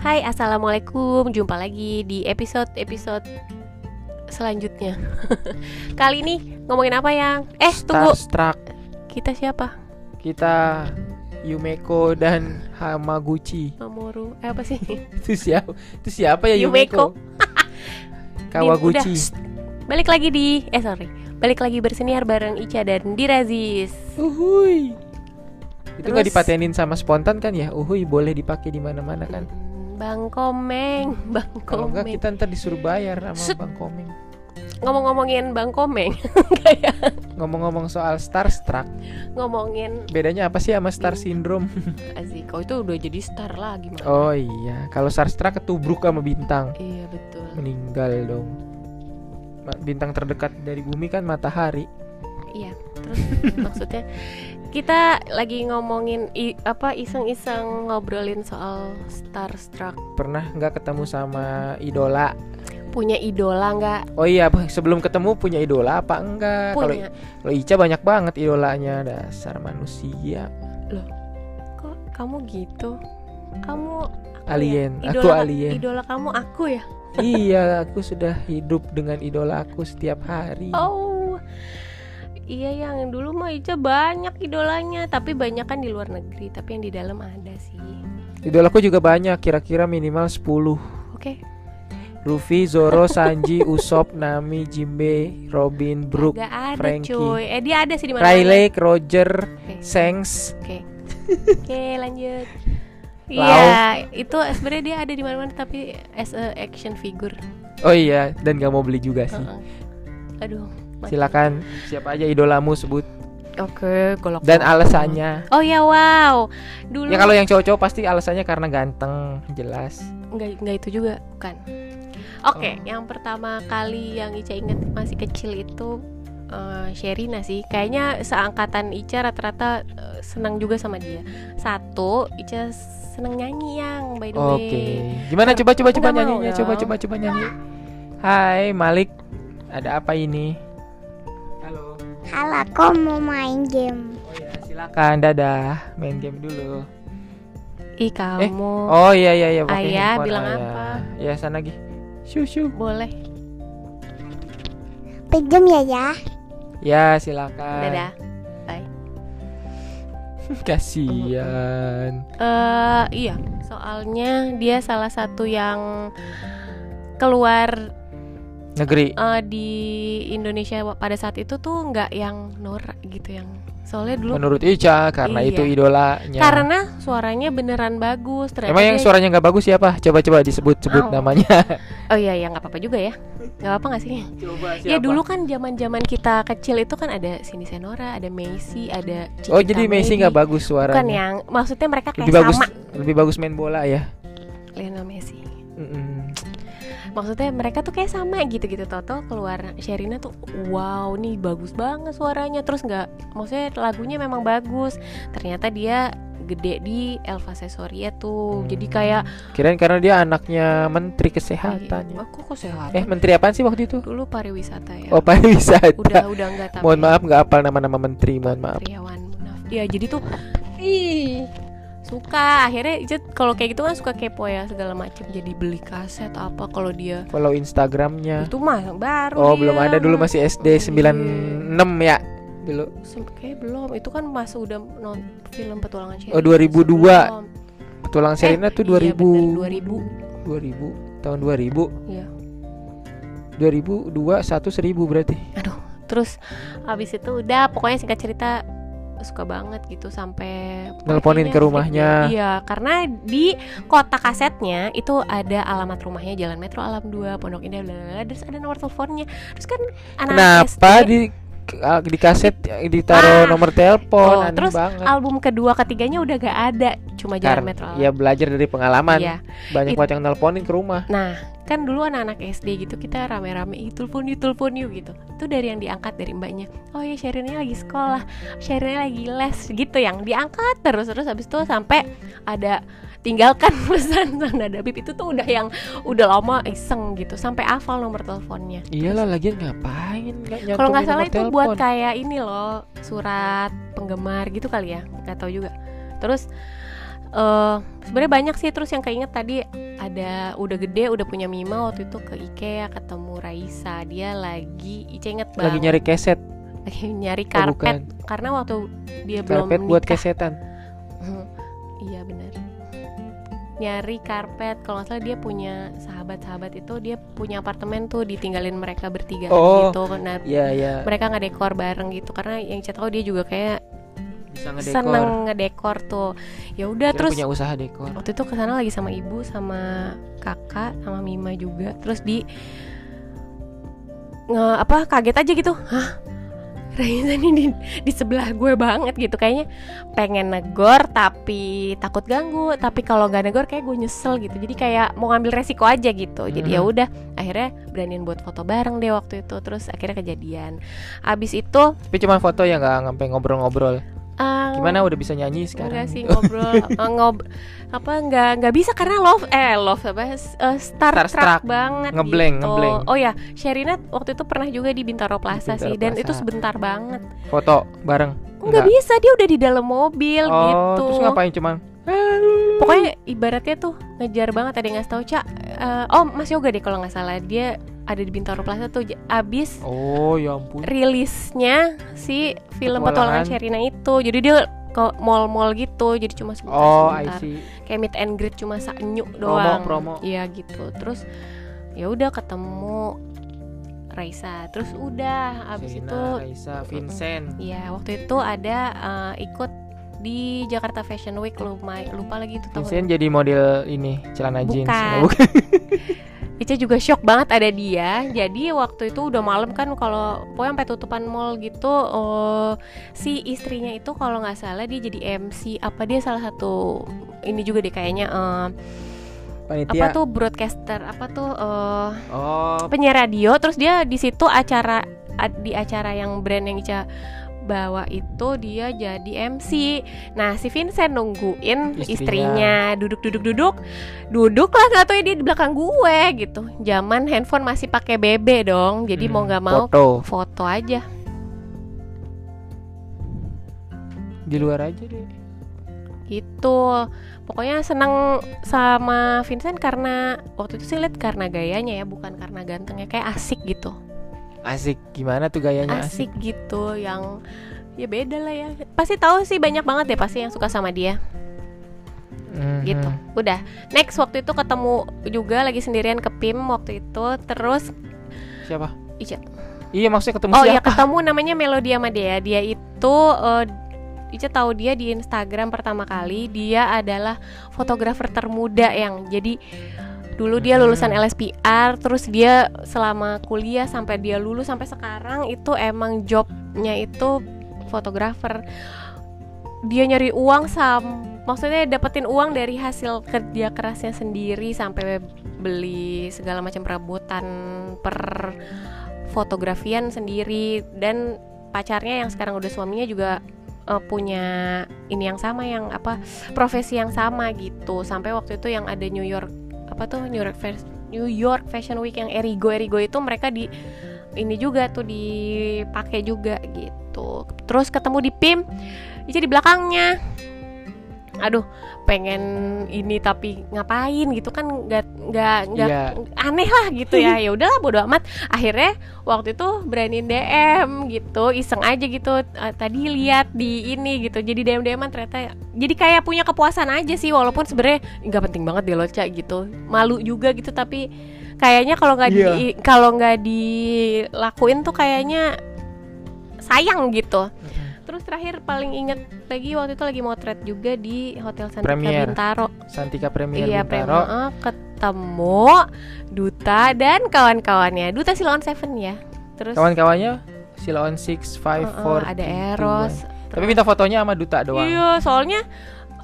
Hai, assalamualaikum. Jumpa lagi di episode-episode selanjutnya. Kali ini ngomongin apa yang? Eh, tunggu. Starstruck Kita siapa? kita Yumeko dan Hamaguchi Mamoru. Eh, apa sih? itu siapa itu siapa ya Yumeko. Yumeko Kawaguchi. Balik lagi di eh sorry. Balik lagi berseniar bareng Ica dan Dirazis. uhui itu Terus- dipatenin sama spontan kan ya uhui boleh dipakai di mana-mana kan Bang Komeng, Bang kalau enggak Komeng. kita ntar disuruh bayar sama Bang Komeng Ngomong-ngomongin Bang Komeng, kayak ngomong-ngomong soal Starstruck. Ngomongin bedanya apa sih sama Star Syndrome? Asik, kau itu udah jadi star lah gimana? oh iya kalau Starstruck ketubruk sama bintang. Iya betul. meninggal dong. Bintang terdekat dari bumi kan matahari. Iya, terus maksudnya kita lagi ngomongin i- apa iseng-iseng ngobrolin soal starstruck. pernah nggak ketemu sama idola Punya idola nggak? Oh iya, sebelum ketemu punya idola apa enggak? Kalau kalau Ica banyak banget idolanya, dasar manusia. Kok kamu gitu? Kamu aku Alien, ya? aku alien. Idola kamu aku ya? iya, aku sudah hidup dengan idola aku setiap hari. Oh. Iya yang dulu mah Ica banyak idolanya, tapi banyak kan di luar negeri, tapi yang di dalam ada sih. Idolaku juga banyak, kira-kira minimal 10. Oke. Luffy, Zoro, Sanji, Usopp, Nami, Jinbe, Robin, Brook, Gak ada Frankie. cuy. Eh dia ada sih di mana? Riley, Roger, Oke. Shanks. Oke. Oke, lanjut. Lau. Iya, itu sebenarnya dia ada di mana-mana tapi as a action figure. Oh iya, dan gak mau beli juga sih. Heeh. Aduh. Silakan, siapa aja idolamu sebut Oke, golok. dan alasannya. Oh ya, wow. Dulu Ya kalau yang cowok-cowok pasti alasannya karena ganteng, jelas. nggak nggak itu juga kan. Oke, Oh. yang pertama kali yang Ica inget masih kecil itu eh, Sherina sih. Kayaknya seangkatan Ica rata-rata eh, senang juga sama dia. Satu, Ica seneng nyanyi yang by the way. Oke. Gimana coba coba coba nyanyinya? Coba coba coba nyanyi. Hai Malik. Ada apa ini? Halo. Aku mau main game. Oh ya, silakan. Dadah. Main game dulu. Ih kamu Oh iya iya iya Ayah handphone bilang ayah. apa? Ya sana lagi. Shoo shoo. boleh. Pinjam ya ya. Ya, silakan. Dadah. Bye. Kasihan. Eh iya, soalnya dia salah satu yang keluar Negeri. eh, di Indonesia wa- pada saat itu tuh nggak yang norak gitu yang soalnya dulu Menurut Ica karena Iya. itu idolanya. karena suaranya beneran bagus ternyata Emang yang dia- suaranya nggak bagus siapa? Coba coba disebut-sebut Au. namanya. oh iya ya nggak apa-apa juga ya nggak apa-apa nggak sih Coba ya dulu kan zaman zaman kita kecil itu kan ada Cindy Senora ada Messi ada Cikita Oh jadi Messi nggak bagus suaranya. bukan yang maksudnya mereka kayak lebih bagus sama lebih bagus main bola ya Lionel Messi Mm-mm. Maksudnya mereka tuh kayak sama gitu-gitu Toto. Keluar Sherina tuh wow nih bagus banget suaranya. Terus nggak maksudnya lagunya memang bagus. Ternyata dia gede di Elva Sesoria tuh. Jadi kayak kirain karena dia anaknya menteri kesehatan ya. aku kesehatan eh menteri apaan sih waktu itu? Dulu pariwisata ya. Oh pariwisata. Udah udah enggak tapi mohon maaf nggak hafal nama-nama menteri mohon maaf. Triawan Munaf. Ya jadi tuh ih suka. Akhirnya Ica kalau kayak gitu kan suka kepo ya segala macam jadi beli kaset apa kalau dia follow instagramnya. Itu mah baru oh dia. belum ada dulu masih SD 96 ya dulu. Kayak belum. Itu kan masa udah non film petualangan Sherina. Oh, 2002. Sebelum. petualang Serina tuh iya 2000 bener, 2000 tahun 2000 Iya. 2002 satu seribu berarti. Aduh terus habis itu udah pokoknya singkat cerita suka banget gitu sampai Nelponin ke rumahnya. strip- iya karena di kotak kasetnya itu ada alamat rumahnya Jalan Metro Alam 2 Pondok Indah bla bla bla, terus ada nomor teleponnya. Terus kan anak kenapa SD, di ah, di kaset ditaruh Ah. nomor telepon? Oh, aneh terus banget. album kedua ketiganya udah gak ada cuma Jalan Metro ya belajar dari pengalaman. Iya. banyak banget yang nelponin ke rumah. Nah, kan dulu anak-anak SD gitu kita rame-rame "Ih, telepon yuk, telepon yuk gitu. Itu dari yang diangkat dari mbaknya. Oh ya Sherinnya lagi sekolah, Sherinnya lagi les gitu yang diangkat terus terus habis itu sampai ada tinggalkan pesan Nada Bib itu tuh udah yang udah lama iseng gitu sampai hafal nomor teleponnya. iyalah lagian ngapain nggak Kalau nggak salah itu buat telepon? kayak ini loh surat penggemar gitu kali ya nggak tahu juga. Terus eh sebenarnya banyak sih. Terus yang keinget tadi ada udah gede udah punya Mima waktu itu ke IKEA ketemu Raisa. Dia lagi Ica inget banget. Lagi nyari keset. lagi nyari Oh, karpet. bukan. karena waktu dia belum Karpet buat kesetan. iya benar nyari karpet. Kalau nggak salah dia punya sahabat-sahabat itu dia punya apartemen tuh ditinggalin mereka bertiga Oh, gitu. Nah Iya, iya. mereka nggak dekor bareng gitu. Karena yang tahu dia juga kayak Bisa ngedekor. seneng ngedekor tuh. Ya udah terus punya usaha dekor. waktu itu ke sana lagi sama ibu sama kakak sama Mima juga. Terus di nge apa kaget aja gitu. Hah? Raisa ini di, di sebelah gue banget gitu. Kayaknya pengen negor tapi takut ganggu. Tapi kalau nggak negor kayak gue nyesel gitu. Jadi kayak mau ngambil resiko aja gitu. Jadi ya Hmm. udah akhirnya beraniin buat foto bareng deh waktu itu. Terus akhirnya kejadian. Abis itu Tapi cuma foto ya nggak sampai ngobrol-ngobrol. Eh, Gimana udah bisa nyanyi sekarang? Enggak sih ngobrol eh, ngob apa enggak enggak bisa karena love eh love apa eh, Star Starstruck. Banget Ngeblank, gitu. ngeblank. Oh ya, Sherina waktu itu pernah juga di Bintaro Plaza Bintaro sih dan itu sebentar banget. Foto bareng. Enggak bisa, dia udah di dalam mobil Oh, gitu. terus ngapain cuman? Pokoknya ibaratnya tuh ngejar banget ada yang ngasih tahu Cak. eh, oh, Mas Yoga deh kalau nggak salah. Dia ada di Bintaro Plaza tuh abis Oh, ya ampun. rilisnya si film petualangan. Sherina itu. Jadi dia ke mall-mall gitu. Jadi cuma sebentar Oh, I sebentar. see. kayak meet and greet cuma sanyu Promo, doang promo. iya gitu terus ya udah ketemu Raisa terus udah abis Sherina, itu Raisa, Vincent. ya waktu itu ada eh, ikut di Jakarta Fashion Week lupa lupa lagi itu tahun Vincent jadi model ini celana jeans. Bukan. Oh, bukan. Ica juga shock banget ada dia. Jadi waktu itu udah malam kan kalau pokoknya sampai tutupan mall gitu. oh, si istrinya itu kalau nggak salah dia jadi MC. Apa dia salah satu ini juga deh kayaknya apa Panitia. tuh broadcaster apa tuh eh, Oh, penyiar radio. Terus dia di situ acara di acara yang brand yang Ica bawa itu dia jadi MC. Nah si Vincent nungguin Istrinya. duduk-duduk-duduk, duduk lah nggak tahu ya dia di belakang gue gitu. Zaman handphone masih pakai BB dong, jadi mau hmm, nggak mau foto foto aja. di luar aja deh. Gitu. Pokoknya seneng sama Vincent karena waktu itu sih liat karena gayanya ya, bukan karena gantengnya kayak asik gitu. Asik gimana tuh gayanya asik. asik gitu yang ya beda lah ya pasti tahu sih banyak banget deh pasti yang suka sama dia Mhm. gitu udah next waktu itu ketemu juga lagi sendirian ke PIM waktu itu terus Siapa? Ica. Iya maksudnya ketemu oh ya siapa? ketemu namanya Melody Amadea dia itu eh, Ica tahu dia di Instagram pertama kali dia adalah fotografer termuda yang jadi dulu dia lulusan Hmm. LSPR terus dia selama kuliah sampai dia lulus sampai sekarang itu emang jobnya itu fotografer. Dia nyari uang sam maksudnya dapetin uang dari hasil kerja kerasnya sendiri sampai beli segala macam perabotan per fotografian sendiri. Dan pacarnya yang sekarang udah suaminya juga eh, punya ini yang sama yang apa profesi yang sama gitu. Sampai waktu itu yang ada New York apa tuh New York New York Fashion Week yang Erigo Erigo itu mereka di ini juga tuh dipakai juga gitu. Terus ketemu di PIM Ica di belakangnya aduh pengen ini tapi ngapain gitu kan nggak nggak nggak Iya. aneh lah gitu ya ya udahlah bodo amat akhirnya waktu itu beraniin DM gitu iseng aja gitu eh, tadi lihat di ini gitu jadi DM DM ternyata jadi kayak punya kepuasan aja sih walaupun sebenarnya nggak penting banget deh lo Ca, gitu malu juga gitu tapi kayaknya kalau nggak Iya. di kalau nggak dilakuin tuh kayaknya sayang gitu. Terus terakhir paling inget lagi waktu itu lagi motret juga di Hotel Santika Premier. Bintaro Santika Premier iya Bintaro. Eh, ketemu Duta dan kawan-kawannya Duta Silon Seven ya terus Kawan-kawannya Silaon 6 eh, 5 eh, 4 ada Eros Tapi minta fotonya sama Duta doang. iya soalnya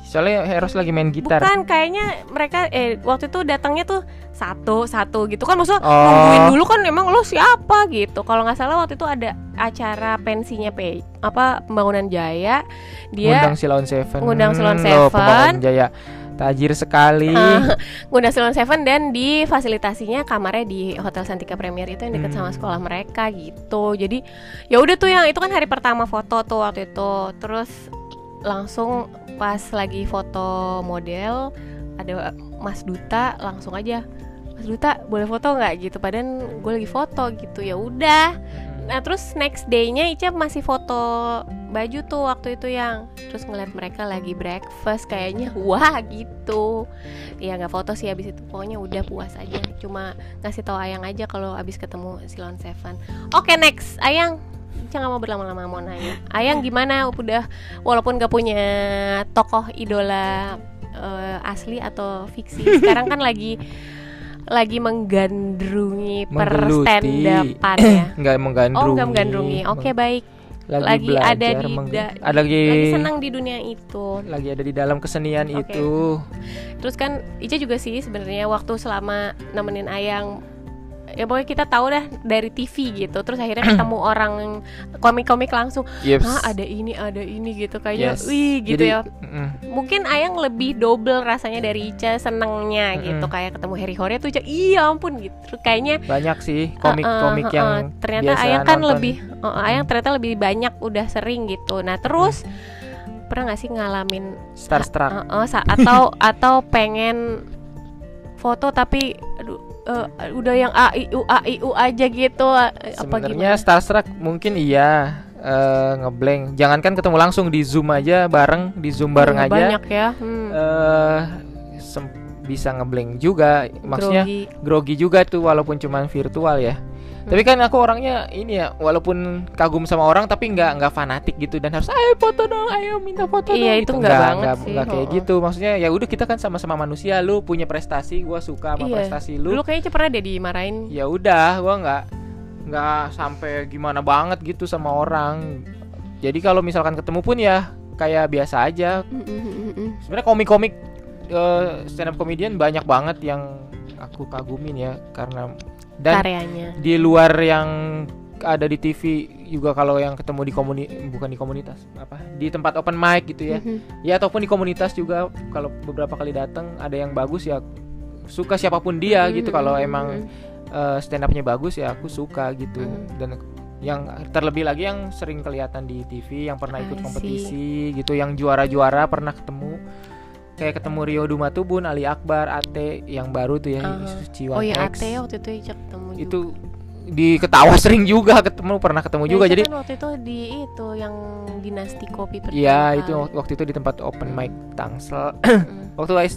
Soalnya Eros lagi main gitar. bukan kayaknya mereka eh waktu itu datangnya tuh satu satu gitu kan maksudnya Oh. nungguin dulu kan emang lo siapa gitu kalau nggak salah waktu itu ada acara pensinya P apa pembangunan Jaya dia Ngundang Silaon Seven. ngundang Hmm, loh, Seven. Pembangunan Jaya. Tajir sekali. Ah, ngundang Silon Seven dan di fasilitasinya kamarnya di Hotel Santika Premier itu yang dekat Hmm. sama sekolah mereka gitu. Jadi ya udah tuh yang itu kan hari pertama foto tuh waktu itu. Terus langsung pas lagi foto model ada Mas Duta langsung aja Mas Duta boleh foto nggak? Gitu. Padahal gue lagi foto gitu ya udah. Nah terus next day-nya Ica masih foto baju tuh waktu itu yang terus ngeliat mereka lagi breakfast kayaknya. Wah gitu. Ya nggak foto sih abis itu. Pokoknya udah puas aja. Cuma ngasih tahu Ayang aja kalau abis ketemu Silon Seven oke next. Ayang Ica nggak mau berlama-lama mau nanya. Ayang gimana? Udah walaupun gak punya tokoh idola eh, asli atau fiksi sekarang kan lagi lagi menggandrungi per stand up ya? Nggak menggandrungi. Oh nggak menggandrungi, oke baik. lagi, Lagi belajar, ada di da- ada lagi Lagi senang di dunia itu. lagi ada di dalam kesenian Oke. itu. Terus kan Ica juga sih sebenarnya waktu selama nemenin Ayang ya pokoknya kita tahu dah dari TV gitu. Terus akhirnya ketemu orang komik-komik langsung. Yeps. Hah ada ini ada ini gitu kayaknya. Yes. wih gitu Jadi, ya. mm, mungkin Ayang lebih double rasanya dari Ica senengnya gitu. Mm-mm. kayak ketemu Harry Hore tuh Ica iya ampun gitu. Kayaknya banyak sih komik-komik Uh, uh, yang uh, ternyata biasa ayang kan nonton. lebih uh, ayang ternyata lebih banyak udah sering gitu. Nah terus pernah nggak sih ngalamin starstruck. uh, uh, atau atau pengen foto tapi aduh uh, udah yang a i u a i u aja gitu. Uh, apa sebenarnya starstruck mungkin iya eh, ngeblank jangankan ketemu langsung di zoom aja bareng di zoom bareng Iya, aja. banyak ya hmm. eh sem- bisa ngeblank juga. Maksudnya Grogi. grogi juga tuh walaupun cuman virtual ya tapi kan aku orangnya ini ya walaupun kagum sama orang tapi nggak nggak fanatik gitu. Dan harus ayo foto dong ayo minta foto Iya, dong itu gitu. nggak banget nggak sih, nggak kayak oh. gitu. Maksudnya ya udah kita kan sama-sama manusia lu punya prestasi gua suka sama Iya. prestasi lu. Dulu kayaknya pernah deh dimarahin. Ya udah gua nggak nggak sampai gimana banget gitu sama orang. Jadi kalau misalkan ketemu pun ya kayak biasa aja. Sebenarnya komik-komik eh, stand up comedian banyak banget yang aku kagumin ya karena dan karyanya. di luar yang ada di TV juga kalau yang ketemu di komuni bukan di komunitas apa di tempat open mic gitu ya. Mhm. ya ataupun di komunitas juga kalau beberapa kali datang ada yang bagus ya suka siapa pun dia gitu. Kalau Mhm, emang mhm. stand upnya bagus ya aku suka gitu. Dan yang terlebih lagi yang sering kelihatan di TV yang pernah ikut kompetisi gitu yang juara-juara pernah ketemu kayak ketemu Rio Dumatubun, Ali Akbar, Ate yang baru tuh ya Ah. Ciwan oh ya X. Ate waktu itu Ica ketemu juga. itu di ketawa sering juga ketemu pernah ketemu Ya, juga jadi kan waktu itu di itu yang dinasti kopi pertama Iya kali. itu wak- waktu itu di tempat open mic Tangsel Mm. waktu guys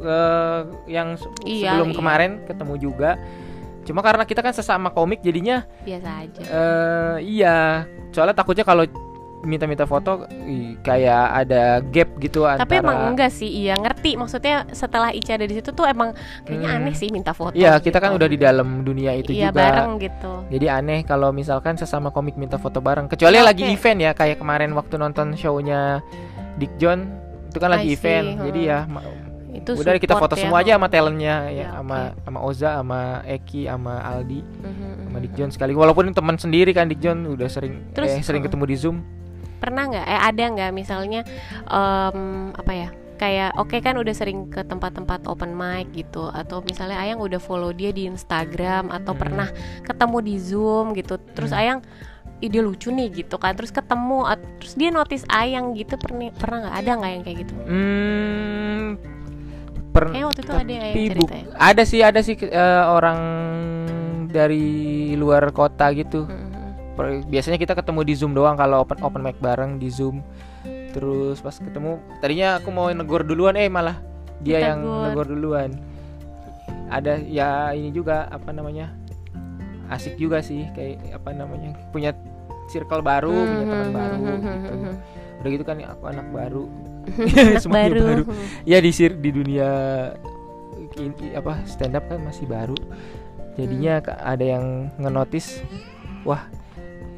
eh, yang Iya, sebelum iya. kemarin ketemu juga cuma karena kita kan sesama komik jadinya biasa aja eh iya soalnya takutnya kalau minta-minta foto kayak ada gap gitu tapi antara emang enggak sih iya ngerti maksudnya setelah Ica ada di situ tuh emang kayaknya Hmm. aneh sih minta foto Iya kita kan gitu. udah di dalam dunia itu iya juga bareng gitu jadi aneh kalau misalkan sesama komik minta foto bareng kecuali Ya, lagi oke. event ya kayak kemarin waktu nonton shownya Dick John itu kan lagi I see, event hmm. jadi ya itu udah kita foto ya, semua aja sama talentnya ya Ya, sama sama Oza sama Eki sama Aldi Mhm, sama mhm. Dick John sekali walaupun teman sendiri kan Dick John udah sering Terus, eh, sering uh, ketemu di Zoom pernah nggak eh ada nggak misalnya em, apa ya kayak oke kan udah sering ke tempat-tempat open mic gitu atau misalnya Ayang udah follow dia di Instagram atau Hmm. pernah ketemu di Zoom gitu terus Hmm. Ayang dia lucu nih gitu kan terus ketemu terus dia notice Ayang gitu pernah pernah nggak ada nggak yang kayak gitu hmm per Kayaknya waktu itu ada yang cerita ya. ada sih ada sih eh, orang dari luar kota gitu Mhm. Biasanya kita ketemu di Zoom doang kalau open open mic bareng di Zoom. Terus pas ketemu tadinya aku mau negor duluan eh malah dia yang Ditegur. negor duluan. Ada ya ini juga apa namanya? Asik juga sih kayak apa namanya? punya circle baru, punya teman Mhm, baru mhm, gitu. Udah gitu kan aku anak baru. Anak Semuanya baru. baru. Ya di sir di dunia apa stand up kan masih baru. Jadinya Hmm. ka- ada yang ngenotis wah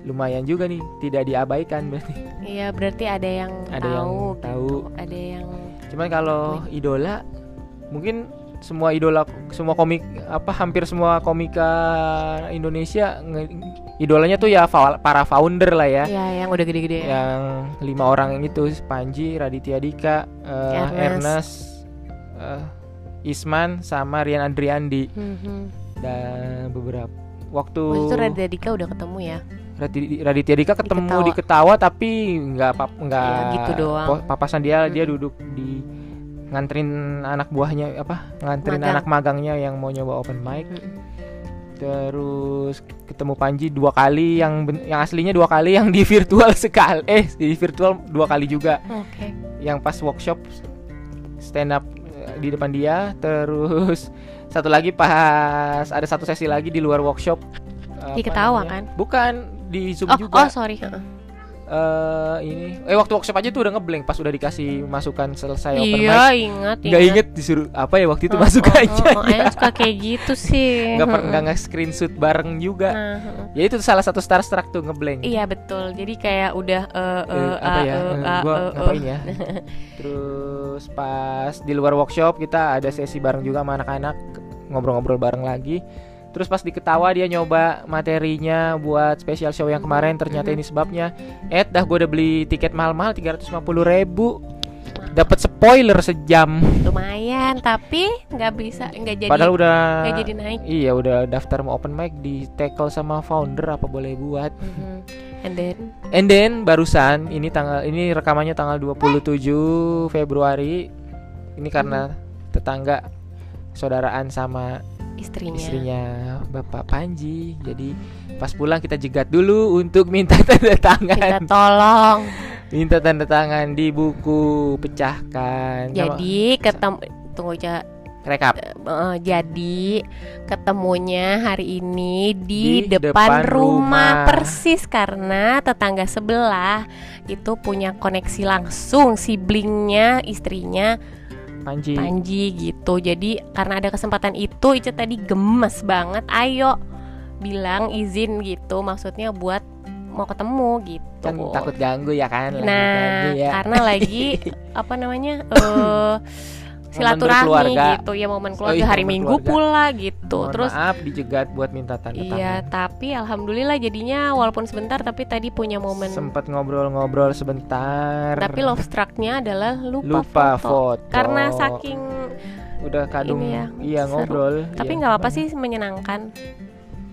lumayan juga nih tidak diabaikan berarti. Iya berarti ada yang Ada yang tahu, tahu. gitu. ada yang Cuman kalau idola mungkin semua idola semua komik apa hampir semua komika Indonesia nge- idolanya tuh ya fa- para founder lah ya. ya yang udah gede-gede ya. Yang lima orang yang itu Panji, Raditya Dika, eh, Ernest. Ernest, eh, Isman sama Rian Andriandi Mhm. dan beberapa waktu Waktu itu Raditya Dika udah ketemu ya Raditya Dika ketemu Ketawa. di ketawa tapi nggak apa nggak Iya, gitu doang. papasan dia dia Mm-mm. duduk di nganterin anak buahnya apa nganterin Magang. anak magangnya yang mau nyoba open mic Mm-mm. terus ketemu Panji dua kali yang yang aslinya dua kali yang di virtual sekali eh di virtual dua kali juga Oke. yang pas workshop stand up eh, di depan dia terus satu lagi pas ada satu sesi lagi di luar workshop Di apa ketawa, namanya? kan? bukan di zoom Oh, juga oh sorry. Heeh. eh ini eh waktu workshop aja tuh udah ngeblank pas udah dikasih masukan selesai open Iya, mic ingat. nggak inget disuruh apa ya waktu itu Oh, masuk oh, aja Oh, oh, Ayah suka kayak gitu sih. nggak per Heeh. nggak nge screenshot bareng juga Nah, heeh. ya itu salah satu starstruck tuh ngeblank Iya betul. Jadi kayak udah eh Eh, eh apa ya eh, ah, gua eh. ngapain ya terus pas di luar workshop kita ada sesi bareng juga sama anak-anak ngobrol-ngobrol bareng lagi terus pas di ketawa dia nyoba materinya buat special show yang kemarin ternyata ini sebabnya Ed dah gue udah beli tiket mahal-mahal 350 ribu dapat spoiler sejam Lumayan, tapi nggak bisa, nggak jadi. padahal udah nggak jadi naik. iya udah daftar mau open mic di tackle sama founder apa boleh buat Mhm. And then And then barusan ini tanggal ini rekamannya tanggal 27 Februari. Ini karena tetangga saudaraan sama istrinya. istrinya Bapak Panji. Jadi pas pulang kita jegat dulu untuk minta tanda Kita tangan. tolong. Minta tanda tangan di buku pecahkan. Jadi ketemu tunggu aja. rekap. Eh, jadi ketemunya hari ini di, Di depan, depan rumah. rumah. persis karena tetangga sebelah itu punya koneksi langsung siblingnya istrinya Panji. Panji gitu. Jadi karena ada kesempatan itu Ica tadi gemes banget. Ayo bilang izin gitu. Maksudnya buat mau ketemu gitu. Kan takut ganggu ya kan? lagi Nah, ganggu ya. karena lagi apa namanya? eh silaturahmi gitu ya momen Oh keluarga iya, hari momen Minggu keluarga. pula gitu. Mohon Terus maaf dijegat buat minta tanda Iya, tangan. tapi alhamdulillah jadinya walaupun sebentar tapi tadi punya momen Sempat ngobrol-ngobrol sebentar. tapi love struck-nya adalah lupa, lupa foto. foto. Karena saking udah kadung ya, iya seru. ngobrol. tapi iya. nggak apa sih menyenangkan.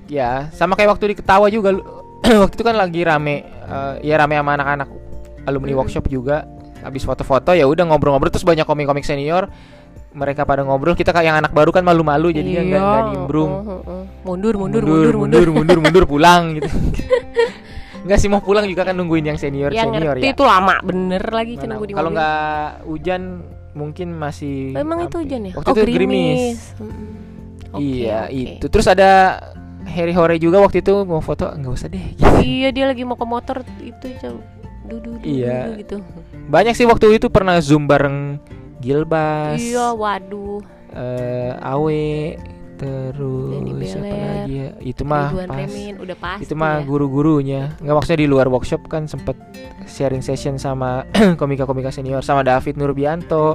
Ya, sama kayak waktu di ketawa juga waktu itu kan lagi rame eh, ya rame sama anak-anak alumni Mm-mm. workshop juga. Habis foto-foto ya udah ngobrol-ngobrol terus banyak komik-komik senior mereka pada ngobrol kita kayak yang anak baru kan malu-malu jadi Iya, nggak nggak nimbrung uh, uh, uh. Mundur, mundur, mundur, mundur. mundur mundur mundur pulang gitu nggak sih mau pulang juga kan nungguin yang senior Yang senior ngerti ya itu lama bener lagi nunggu di kalau nggak hujan mungkin masih Emang itu hujan ya? waktu oh, itu gerimis. Mm-mm. Oke, iya oke. itu terus ada Harry Hore juga waktu itu mau foto nggak usah deh Iya, dia lagi mau ke motor itu jauh. Dudu, dudu, Iya. gitu. banyak sih waktu itu pernah zoom bareng Gilbas Iya, waduh. eh, Awe terus siapa lagi ya itu mah Ridwan pas Remin udah pasti. itu mah ya. guru-gurunya nggak maksudnya di luar workshop kan sempet sharing session sama komika-komika senior sama David Nurbianto Oh,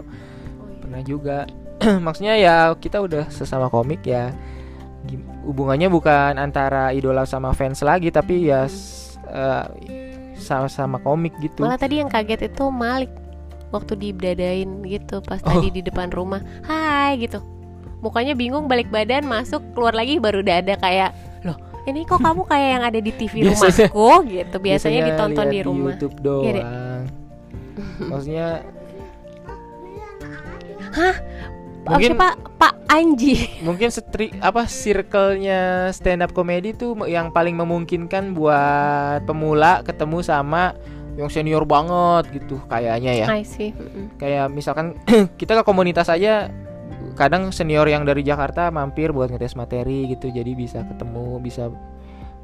iya. pernah juga maksudnya ya kita udah sesama komik ya hubungannya bukan antara idola sama fans lagi tapi ya eh, sama-sama komik gitu. Malah tadi yang kaget itu Malik waktu dibdadain gitu pas Oh. tadi di depan rumah. Hai gitu. Mukanya bingung balik badan masuk keluar lagi baru udah ada kayak loh. Ini kok kamu kayak yang ada di TV Biasanya- rumahku? Gitu. biasanya, ditonton lihat di rumah. YouTube Iya doang. Maksudnya oh, mungkin siapa Pak Anji. mungkin setri apa circle-nya stand up comedy tuh yang paling memungkinkan buat pemula ketemu sama yang senior banget gitu kayaknya ya. I see. Kayak misalkan kita ke komunitas aja kadang senior yang dari Jakarta mampir buat ngetes materi gitu jadi bisa ketemu bisa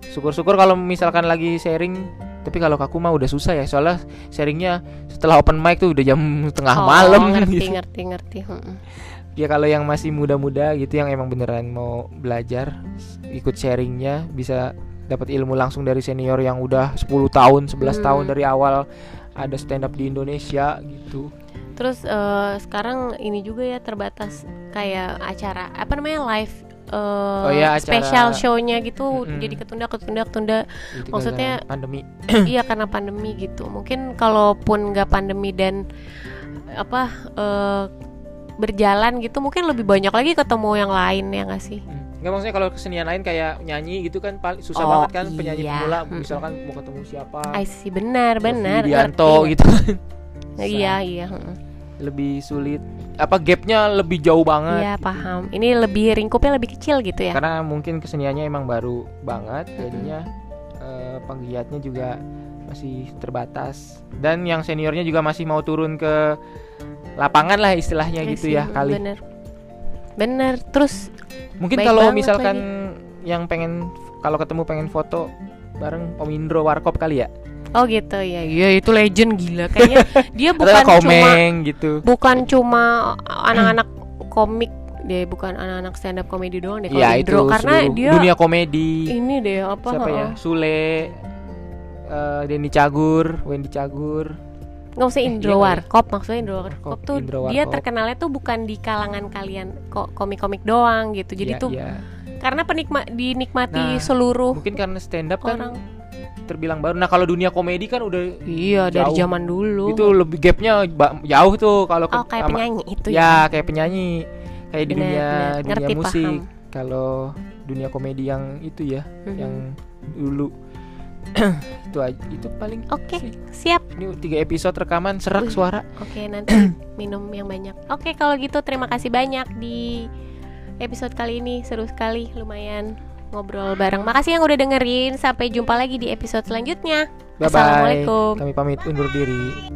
syukur-syukur kalau misalkan lagi sharing tapi kalau aku mah udah susah ya soalnya sharingnya setelah open mic tuh udah jam tengah Oh, malam ngerti gitu. ngerti ngerti. Mm-mm. Ya kalau yang masih muda-muda gitu yang emang beneran mau belajar ikut sharingnya bisa dapat ilmu langsung dari senior yang udah 10 tahun 11 Hmm. tahun dari awal ada stand up di Indonesia gitu Terus eh, sekarang ini juga ya terbatas kayak acara apa namanya live eh, Oh iya, acara- special show-nya gitu Mm-mm. jadi ketunda ketunda ketunda Itu Maksudnya- pandemi iya karena pandemi gitu mungkin kalaupun nggak pandemi dan apa eh, berjalan gitu mungkin lebih banyak lagi ketemu yang lain ya nggak sih? Nggak maksudnya kalau kesenian lain kayak nyanyi gitu kan paling susah Oh, banget kan penyanyi iya. pemula. Mm-mm. misalkan mau ketemu siapa. I see. Benar benar. Ngerti. gitu. Kan iya iya lebih sulit. Apa gapnya lebih jauh banget iya paham. Ini lebih ringkupnya lebih kecil gitu ya? Karena mungkin keseniannya emang baru banget jadinya eh, penggiatnya juga masih terbatas. Dan yang seniornya juga masih mau turun ke lapangan lah istilahnya I gitu see, ya kali. bener. Bener terus mungkin kalau misalkan yang pengen kalau ketemu pengen foto bareng Om Indro Warkop kali ya? Oh gitu ya iya itu legend gila. Kayaknya dia bukan cuma komeng gitu. bukan cuma anak-anak komik deh bukan anak-anak stand up komedi doang deh Iya itu Indro karena seluruh dia dunia komedi. Ini deh apa siapa ya. Sule eh, Denny Cagur Wendy Cagur nggak usah Indro iya kali ya. Warkop maksudnya Indro Warkop Warkop, tuh Indro dia Warkop. terkenalnya tuh bukan di kalangan kalian kok komik-komik doang gitu jadi Iya, tuh iya. karena penikmat dinikmati Nah, seluruh mungkin karena stand up kan orang terbilang baru nah kalau dunia komedi kan udah iya dari jauh. zaman dulu itu lebih gapnya jauh tuh kalau oh kayak sama- penyanyi itu ya kayak penyanyi kayak di Bener, dunia bener. dunia Ngerti, musik kalau dunia komedi yang itu ya Mhm. yang dulu itu aja itu paling oke sih. siap ini tiga episode rekaman serak suara Oke nanti minum yang banyak. Oke kalau gitu terima kasih banyak di episode kali ini seru sekali lumayan ngobrol bareng. Makasih yang udah dengerin. Sampai jumpa lagi di episode selanjutnya. bye bye Assalamualaikum. kami pamit undur diri